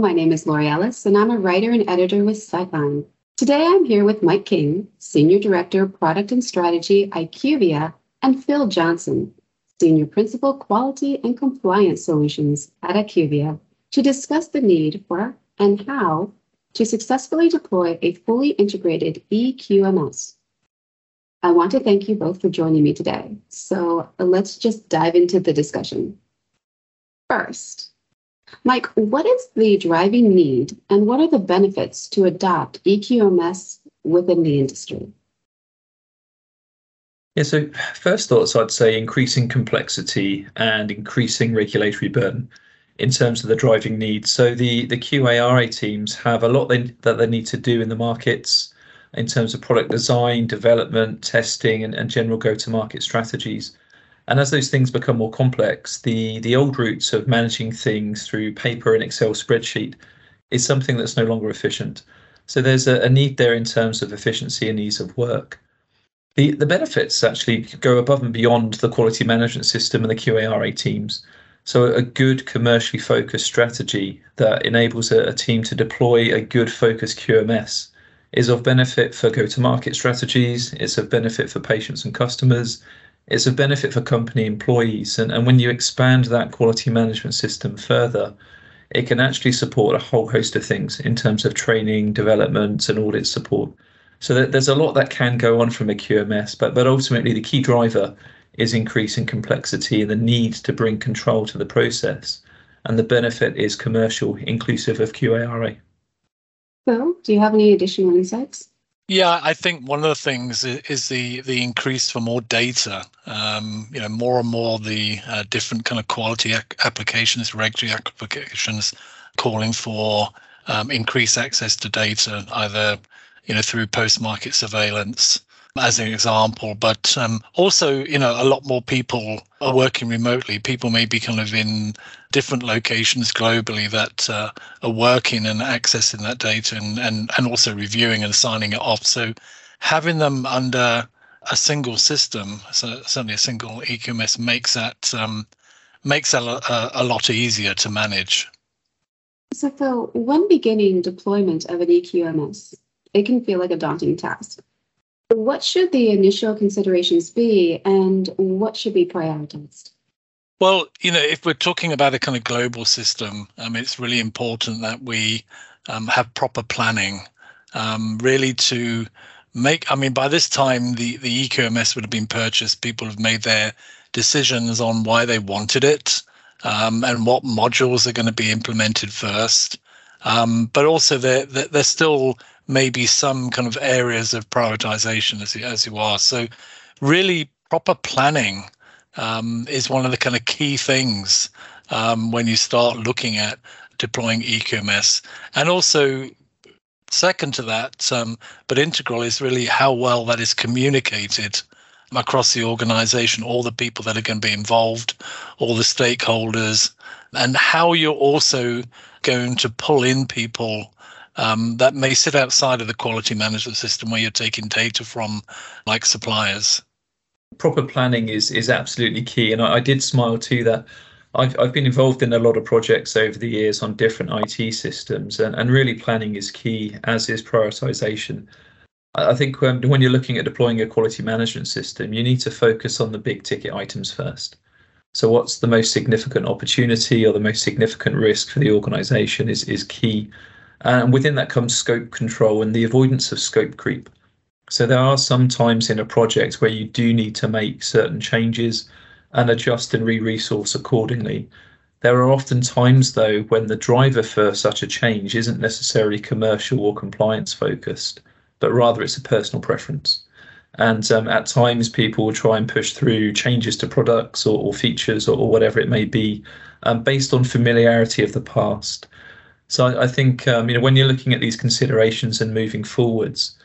my name is Lori Ellis, and I'm a writer and editor with Sightline. Today I'm here with Mike King, Senior Director, Product and Strategy, IQVIA, and Phil Johnson, Senior Principal, Quality and Compliance Solutions at IQVIA, to discuss the need for and how to successfully deploy a fully integrated EQMS. I want to thank you both for joining me today. So let's just dive into the discussion. First, Mike, what is the driving need and what are the benefits to adopt EQMS within the industry? Yeah, so first thoughts, I'd say increasing complexity and increasing regulatory burden in terms of the driving needs. So the, the QARA teams have a lot they, that they need to do in the markets in terms of product design, development, testing, and, and general go-to-market strategies. And as those things become more complex, the, the old routes of managing things through paper and Excel spreadsheet is something that's no longer efficient. So there's a, a need there in terms of efficiency and ease of work. The, the benefits actually go above and beyond the quality management system and the QARA teams. So a good commercially focused strategy that enables a, a team to deploy a good focused QMS is of benefit for go-to-market strategies. It's of benefit for patients and customers it's a benefit for company employees. And, and when you expand that quality management system further, it can actually support a whole host of things in terms of training, development, and audit support. So there's a lot that can go on from a QMS, but but ultimately the key driver is increasing complexity and the need to bring control to the process. And the benefit is commercial, inclusive of QARA. Well, do you have any additional insights? Yeah, I think one of the things is the the increase for more data. Um, you know, more and more the uh, different kind of quality applications, regulatory applications, calling for um, increased access to data, either you know through post market surveillance as an example. But um, also, you know, a lot more people are working remotely. People may be kind of in different locations globally that uh, are working and accessing that data and, and, and also reviewing and signing it off. So having them under a single system, so certainly a single EQMS makes that um, makes that a, a lot easier to manage. So Phil, when beginning deployment of an EQMS, it can feel like a daunting task. What should the initial considerations be and what should be prioritized? Well, you know, if we're talking about a kind of global system, um, it's really important that we um, have proper planning, um, really to make. I mean, by this time, the the EQMS would have been purchased. People have made their decisions on why they wanted it um, and what modules are going to be implemented first. Um, but also, they're they're still maybe some kind of areas of prioritization as you, as you are. So, really, proper planning um, is one of the kind of key things um, when you start looking at deploying EQMS. And also, second to that, um, but integral is really how well that is communicated across the organization, all the people that are going to be involved, all the stakeholders, and how you're also going to pull in people um, that may sit outside of the quality management system where you're taking data from like suppliers proper planning is is absolutely key. And I, I, did smile too that I've, I've been involved in a lot of projects over the years on different IT systems and, and really planning is key as is prioritization. I think when, when you're looking at deploying a quality management system you need to focus on the big ticket items first. So what's the most significant opportunity or the most significant risk for the organization is is key. And within that comes scope control and the avoidance of scope creep. So there are some times in a project where you do need to make certain changes and adjust and re-resource accordingly. There are often times though when the driver for such a change isn't necessarily commercial or compliance focused, but rather it's a personal preference. And um, at times people will try and push through changes to products or, or features or, or, whatever it may be um, based on familiarity of the past. So I, I think um, you know when you're looking at these considerations and moving forwards,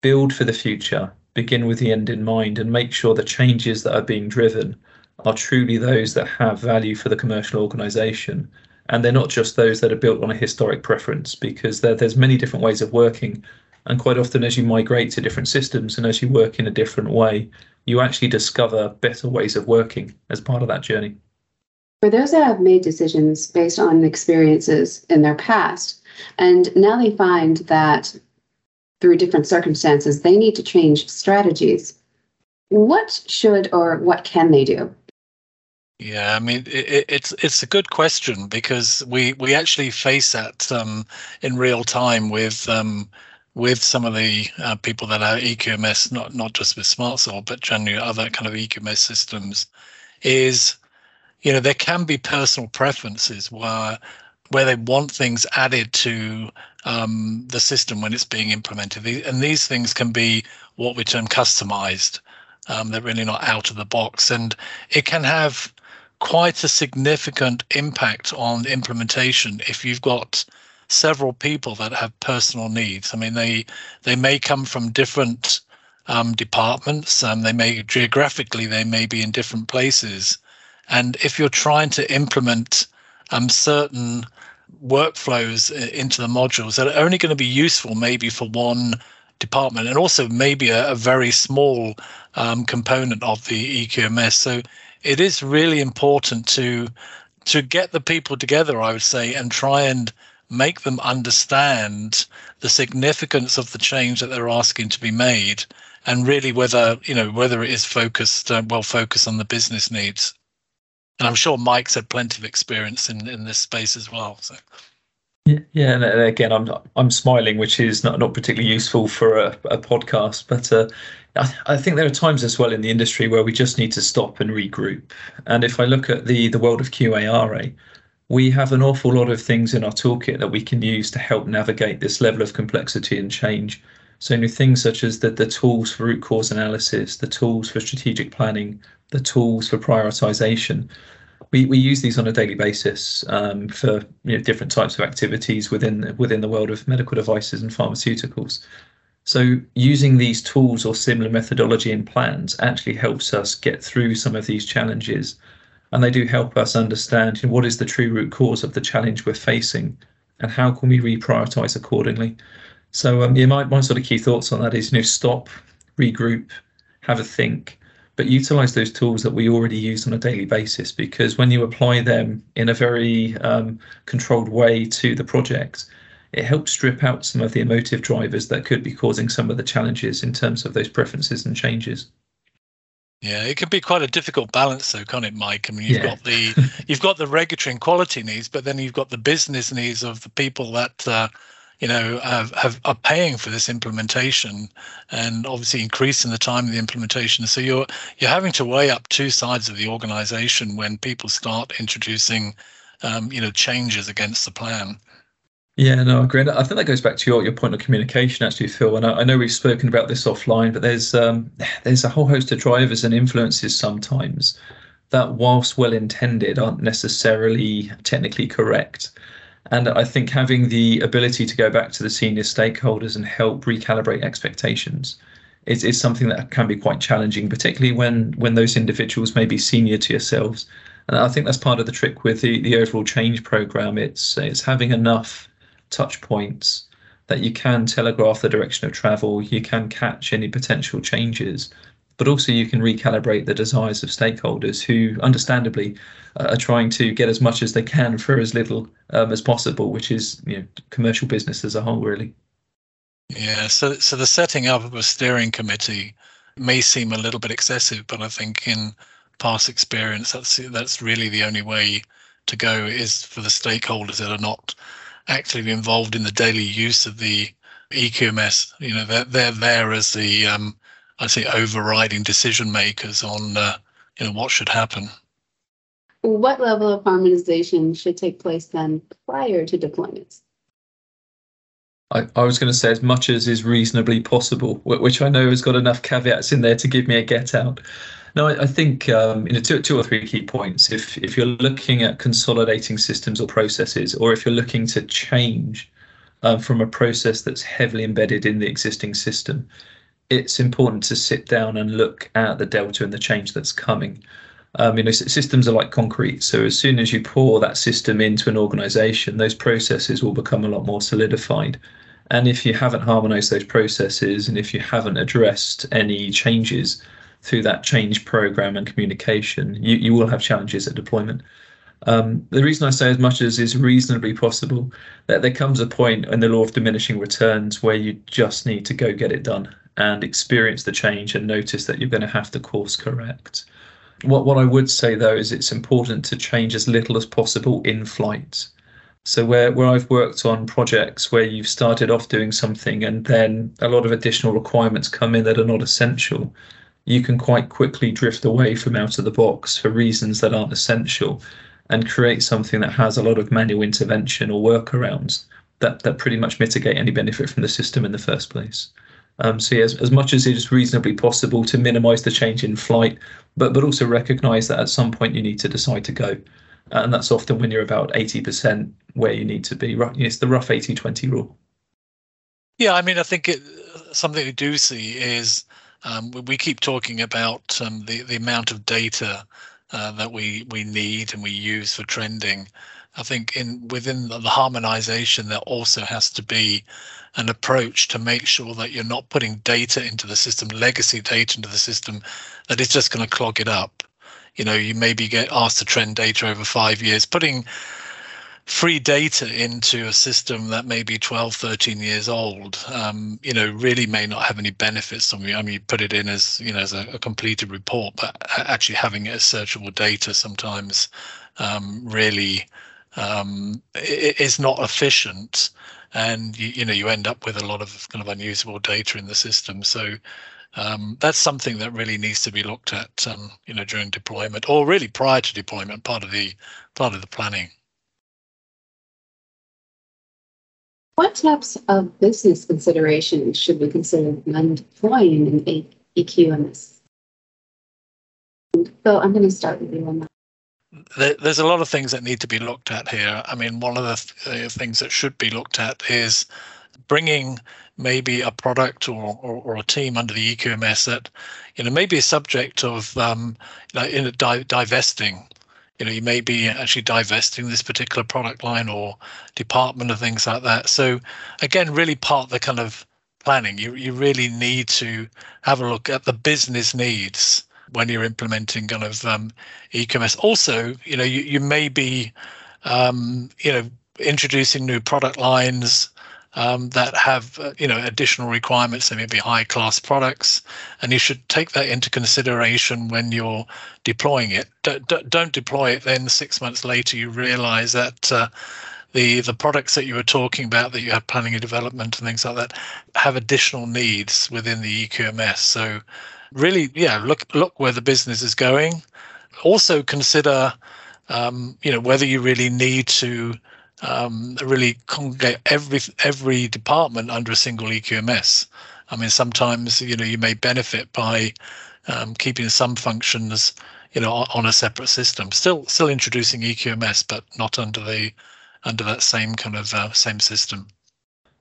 build for the future, begin with the end in mind, and make sure the changes that are being driven are truly those that have value for the commercial organisation, and they're not just those that are built on a historic preference, because there, there's many different ways of working, and quite often as you migrate to different systems and as you work in a different way, you actually discover better ways of working as part of that journey. For those that have made decisions based on experiences in their past, and now they find that through different circumstances, they need to change strategies. What should or what can they do? Yeah, I mean it, it's it's a good question because we we actually face that um, in real time with um, with some of the uh, people that are EQMS, not not just with SmartSolve, but generally other kind of EQMS systems, is you know there can be personal preferences where where they want things added to um, the system when it's being implemented, and these things can be what we term customized. Um, they're really not out of the box, and it can have quite a significant impact on implementation if you've got several people that have personal needs. I mean, they they may come from different um, departments, and they may geographically they may be in different places. And if you're trying to implement um, certain workflows uh, into the modules that are only going to be useful maybe for one department and also maybe a, a very small um, component of the EQMS. So it is really important to to get the people together, I would say, and try and make them understand the significance of the change that they're asking to be made and really whether you know whether it is focused uh, well focused on the business needs and i'm sure mike's had plenty of experience in in this space as well so yeah, yeah, and again, I'm I'm smiling, which is not, not particularly useful for a, a podcast. But uh, I, I, think there are times as well in the industry where we just need to stop and regroup. And if I look at the the world of QARA, we have an awful lot of things in our toolkit that we can use to help navigate this level of complexity and change. So know, things such as the, the tools for root cause analysis, the tools for strategic planning, the tools for prioritization. We, we use these on a daily basis um, for you know, different types of activities within within the world of medical devices and pharmaceuticals. So using these tools or similar methodology in plans actually helps us get through some of these challenges and they do help us understand you know, what is the true root cause of the challenge we're facing and how can we reprioritize accordingly. So um, yeah, my, my sort of key thoughts on that is you know stop, regroup, have a think, but utilize those tools that we already use on a daily basis because when you apply them in a very um, controlled way to the project, it helps strip out some of the emotive drivers that could be causing some of the challenges in terms of those preferences and changes. Yeah, it can be quite a difficult balance, though, can't it, Mike? I mean, you've yeah. got the you've got the regulatory and quality needs, but then you've got the business needs of the people that uh, you know have, have are paying for this implementation, and obviously increasing the time of the implementation. So you're you're having to weigh up two sides of the organization when people start introducing, um, you know, changes against the plan. Yeah, no, I agree. I think that goes back to your, your point of communication, actually, Phil. And I, I know we've spoken about this offline, but there's um, there's a whole host of drivers and influences sometimes that, whilst well intended, aren't necessarily technically correct. And I think having the ability to go back to the senior stakeholders and help recalibrate expectations is, is something that can be quite challenging, particularly when when those individuals may be senior to yourselves. And I think that's part of the trick with the, the overall change program. It's it's having enough touch points that you can telegraph the direction of travel, you can catch any potential changes, but also you can recalibrate the desires of stakeholders who, understandably, uh, are trying to get as much as they can for as little um, as possible, which is you know, commercial business as a whole, really. Yeah, so so the setting up of a steering committee may seem a little bit excessive, but I think in past experience, that's that's really the only way to go is for the stakeholders that are not actively involved in the daily use of the EQMS. You know, they're, they're there as the, um, I say, overriding decision makers on, uh, you know, what should happen. What level of harmonization should take place then prior to deployments? I, I was going to say as much as is reasonably possible, which I know has got enough caveats in there to give me a get out. No, I, I think um, you know two, two or three key points. If if you're looking at consolidating systems or processes, or if you're looking to change um, from a process that's heavily embedded in the existing system, it's important to sit down and look at the delta and the change that's coming. Um, you know, systems are like concrete. So as soon as you pour that system into an organization, those processes will become a lot more solidified. And if you haven't harmonized those processes and if you haven't addressed any changes through that change program and communication, you, you will have challenges at deployment. Um, the reason I say as much as is reasonably possible, that there comes a point in the law of diminishing returns where you just need to go get it done and experience the change and notice that you're going to have to course correct. What what I would say though is it's important to change as little as possible in flight. So where where I've worked on projects where you've started off doing something and then a lot of additional requirements come in that are not essential, you can quite quickly drift away from out of the box for reasons that aren't essential and create something that has a lot of manual intervention or workarounds that, that pretty much mitigate any benefit from the system in the first place. Um, so yeah, as, as much as it is reasonably possible to minimize the change in flight, but but also recognize that at some point you need to decide to go. And that's often when you're about 80% where you need to be. It's the rough 80 20 rule. Yeah, I mean, I think it, something we do see is um, we keep talking about um, the, the amount of data uh, that we, we need and we use for trending. I think in within the harmonization, there also has to be an approach to make sure that you're not putting data into the system, legacy data into the system, that is just going to clog it up. You know, you maybe get asked to trend data over five years, putting free data into a system that may be 12, 13 years old, um, you know, really may not have any benefits. I mean, I mean, you put it in as, you know, as a, a completed report, but actually having it as searchable data sometimes um, really um, is not efficient and you, you know you end up with a lot of kind of unusable data in the system. So um, that's something that really needs to be looked at, um, you know, during deployment or really prior to deployment, part of the part of the planning. What types of business considerations should be considered when deploying an EQMS? So I'm going to start with you on that there's a lot of things that need to be looked at here. I mean, one of the th- things that should be looked at is bringing maybe a product or, or, or, a team under the EQMS that, you know, maybe a subject of um, in a di- divesting. You know, you may be actually divesting this particular product line or department or things like that. So, again, really part of the kind of planning. You you really need to have a look at the business needs when you're implementing kind of um, EQMS. Also, you know, you, you may be, um, you know, introducing new product lines um, that have, uh, you know, additional requirements. They may be high class products, and you should take that into consideration when you're deploying it. D- d- don't deploy it. Then six months later, you realize that. Uh, the the products that you were talking about that you had planning and development and things like that have additional needs within the EQMS. So really, yeah, look look where the business is going. Also consider, um, you know, whether you really need to um, really congregate every every department under a single EQMS. I mean, sometimes you know you may benefit by um, keeping some functions, you know, on a separate system. Still, still introducing EQMS, but not under the under that same kind of uh, same system.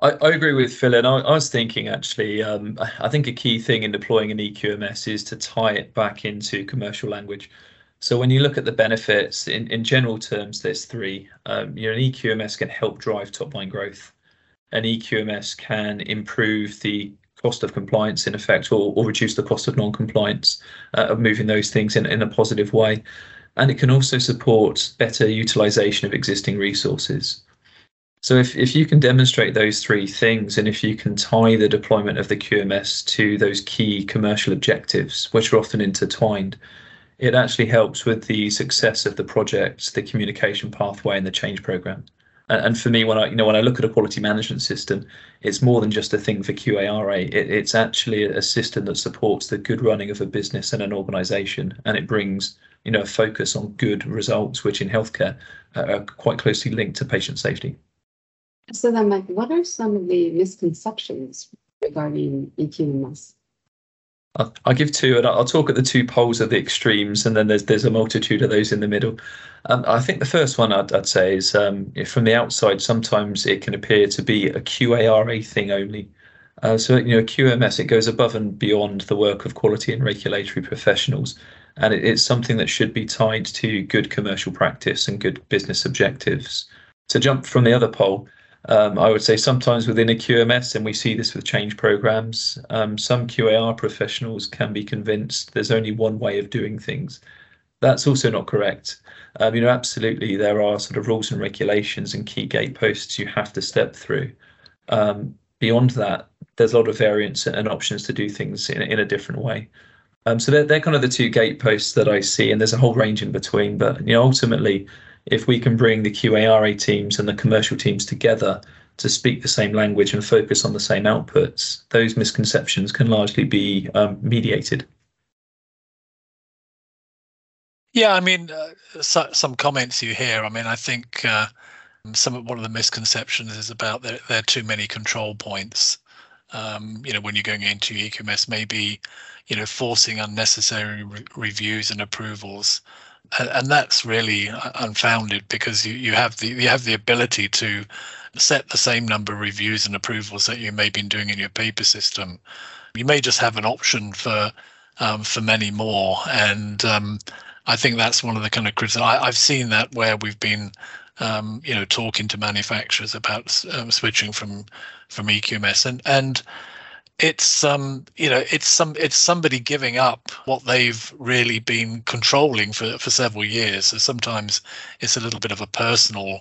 I, I agree with Phil, and I, I was thinking actually, um, I think a key thing in deploying an EQMS is to tie it back into commercial language. So when you look at the benefits, in, in general terms, there's three. Um, you know, an EQMS can help drive top line growth. An EQMS can improve the cost of compliance in effect or, or reduce the cost of non-compliance uh, of moving those things in, in a positive way. And it can also support better utilization of existing resources. So if, if you can demonstrate those three things and if you can tie the deployment of the QMS to those key commercial objectives, which are often intertwined, it actually helps with the success of the project, the communication pathway and the change program. And, and for me, when I you know when I look at a quality management system, it's more than just a thing for QARA. It, it's actually a system that supports the good running of a business and an organization, and it brings you know a focus on good results, which in healthcare are quite closely linked to patient safety. So then, Mike, what are some of the misconceptions regarding EQMS? I'll, I'll give two, and I'll talk at the two poles of the extremes, and then there's there's a multitude of those in the middle. Um, I think the first one I'd, I'd say is um, from the outside, sometimes it can appear to be a QARA thing only. Uh, so you know, QMS it goes above and beyond the work of quality and regulatory professionals, and it, it's something that should be tied to good commercial practice and good business objectives. To jump from the other pole, um, I would say sometimes within a QMS, and we see this with change programs, um, some QAR professionals can be convinced there's only one way of doing things. that's also not correct. Um, you know, absolutely, there are sort of rules and regulations and key gateposts you have to step through. Um, beyond that, there's a lot of variance and options to do things in, in a different way. Um, so they're, they're kind of the two gateposts that I see, and there's a whole range in between. But you know, ultimately, if we can bring the QARA teams and the commercial teams together to speak the same language and focus on the same outputs, those misconceptions can largely be um, mediated. Yeah, I mean, uh, so, some comments you hear. I mean, I think uh, some one of the misconceptions is about there, there are too many control points. Um, you know, when you're going into EQMS, maybe you know forcing unnecessary re reviews and approvals, and, and, that's really unfounded because you you have the you have the ability to set the same number of reviews and approvals that you may have been doing in your paper system. You may just have an option for um, for many more, and um, I think that's one of the kind of criticism I, have seen that where we've been, um, you know, talking to manufacturers about um, switching from from EQMS, and and it's um you know it's some it's somebody giving up what they've really been controlling for for several years. So sometimes it's a little bit of a personal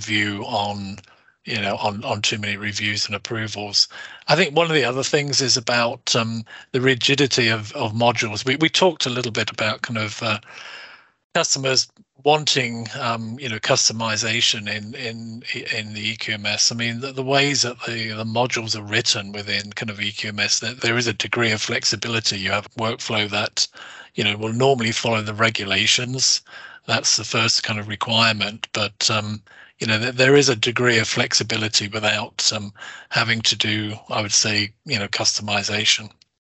view on you know on on too many reviews and approvals i think one of the other things is about um, the rigidity of of modules we, we talked a little bit about kind of uh, customers wanting um, you know customization in in in the eqms i mean the, the ways that the the modules are written within kind of eqms that there is a degree of flexibility you have a workflow that you know will normally follow the regulations that's the first kind of requirement but um, you know, there is a degree of flexibility without um, having to do, I would say, you know, customization.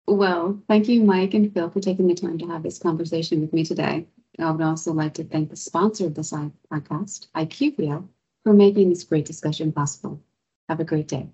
Well, thank you, Mike and Phil, for taking the time to have this conversation with me today. I would also like to thank the sponsor of this podcast, IQVIA, for making this great discussion possible. Have a great day.